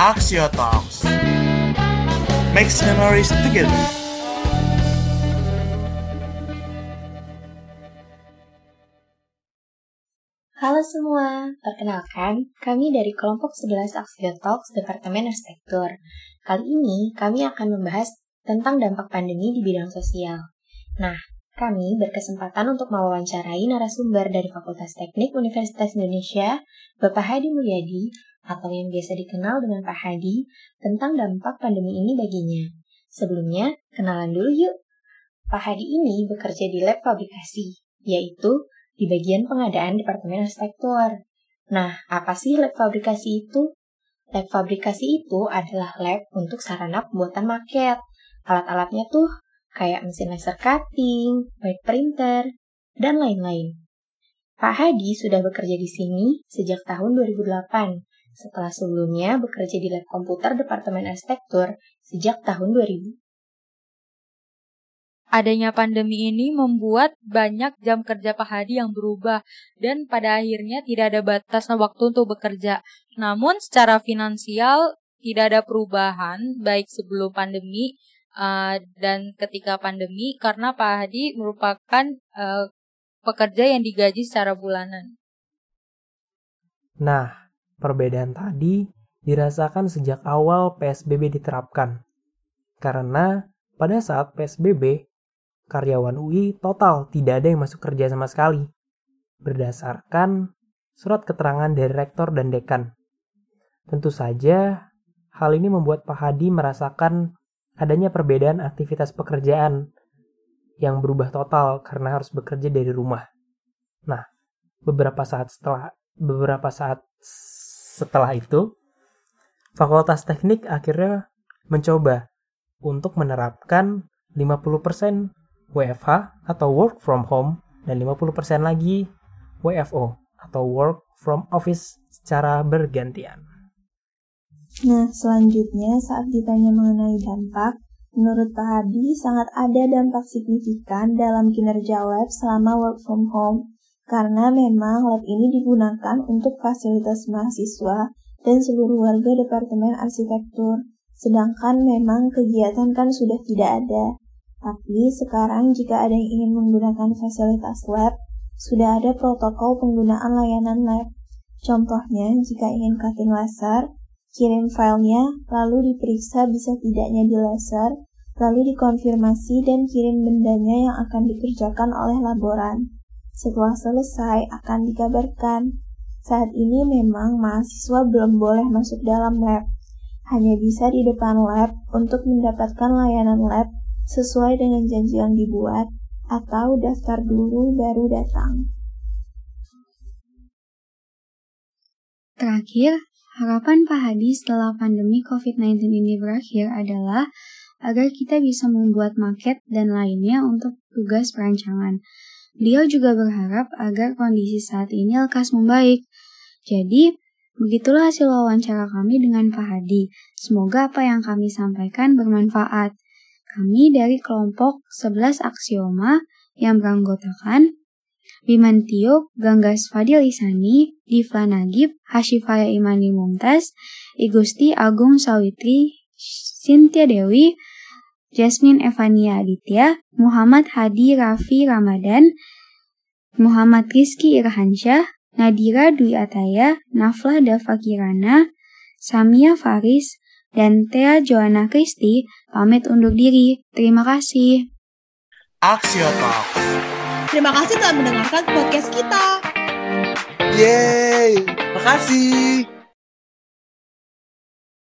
Axio Talks. Memories together. Halo semua, perkenalkan, kami dari kelompok 11 Axio Talks Departemen Arsitektur. Kali ini kami akan membahas tentang dampak pandemi di bidang sosial. Nah, kami berkesempatan untuk mewawancarai narasumber dari Fakultas Teknik Universitas Indonesia, Bapak Hadi Mulyadi, atau yang biasa dikenal dengan Pak Hadi, tentang dampak pandemi ini baginya. Sebelumnya, kenalan dulu yuk. Pak Hadi ini bekerja di lab fabrikasi, yaitu di bagian pengadaan Departemen Arsitektur. Nah, apa sih lab fabrikasi itu? Lab fabrikasi itu adalah lab untuk sarana pembuatan maket. Alat-alatnya tuh kayak mesin laser cutting, white printer, dan lain-lain. Pak Hadi sudah bekerja di sini sejak tahun 2008, setelah sebelumnya bekerja di lab komputer Departemen Arsitektur sejak tahun 2000 adanya pandemi ini membuat banyak jam kerja Pak Hadi yang berubah dan pada akhirnya tidak ada batas waktu untuk bekerja. Namun secara finansial tidak ada perubahan baik sebelum pandemi uh, dan ketika pandemi karena Pak Hadi merupakan uh, pekerja yang digaji secara bulanan. Nah, perbedaan tadi dirasakan sejak awal PSBB diterapkan. Karena pada saat PSBB, karyawan UI total tidak ada yang masuk kerja sama sekali. Berdasarkan surat keterangan dari rektor dan dekan. Tentu saja, hal ini membuat Pak Hadi merasakan adanya perbedaan aktivitas pekerjaan yang berubah total karena harus bekerja dari rumah. Nah, beberapa saat setelah beberapa saat setelah itu, Fakultas Teknik akhirnya mencoba untuk menerapkan 50% WFH atau work from home dan 50% lagi WFO atau work from office secara bergantian. Nah, selanjutnya saat ditanya mengenai dampak, menurut Pak Hadi sangat ada dampak signifikan dalam kinerja lab selama work from home karena memang lab ini digunakan untuk fasilitas mahasiswa dan seluruh warga Departemen Arsitektur. Sedangkan memang kegiatan kan sudah tidak ada. Tapi sekarang jika ada yang ingin menggunakan fasilitas lab, sudah ada protokol penggunaan layanan lab. Contohnya, jika ingin cutting laser, kirim filenya, lalu diperiksa bisa tidaknya di laser, lalu dikonfirmasi dan kirim bendanya yang akan dikerjakan oleh laboran. Setelah selesai, akan dikabarkan. Saat ini memang mahasiswa belum boleh masuk dalam lab, hanya bisa di depan lab untuk mendapatkan layanan lab sesuai dengan janji yang dibuat, atau daftar dulu baru datang. Terakhir, harapan Pak Hadi setelah pandemi COVID-19 ini berakhir adalah agar kita bisa membuat maket dan lainnya untuk tugas perancangan. Beliau juga berharap agar kondisi saat ini lekas membaik. Jadi, begitulah hasil wawancara kami dengan Pak Hadi. Semoga apa yang kami sampaikan bermanfaat. Kami dari kelompok 11 aksioma yang beranggotakan Bimantio, Ganggas Fadil Isani, Divla Nagib, Hashifaya Imani Mumtaz, Igusti Agung Sawitri, Cynthia Dewi, Jasmine Evania Aditya, Muhammad Hadi Rafi Ramadan, Muhammad Rizky Irhansyah, Nadira Dwi Ataya, Nafla Dava Kirana, Samia Faris, dan Thea Joanna Kristi pamit undur diri. Terima kasih. Axio Talk. Terima kasih telah mendengarkan podcast kita. Yeay, makasih.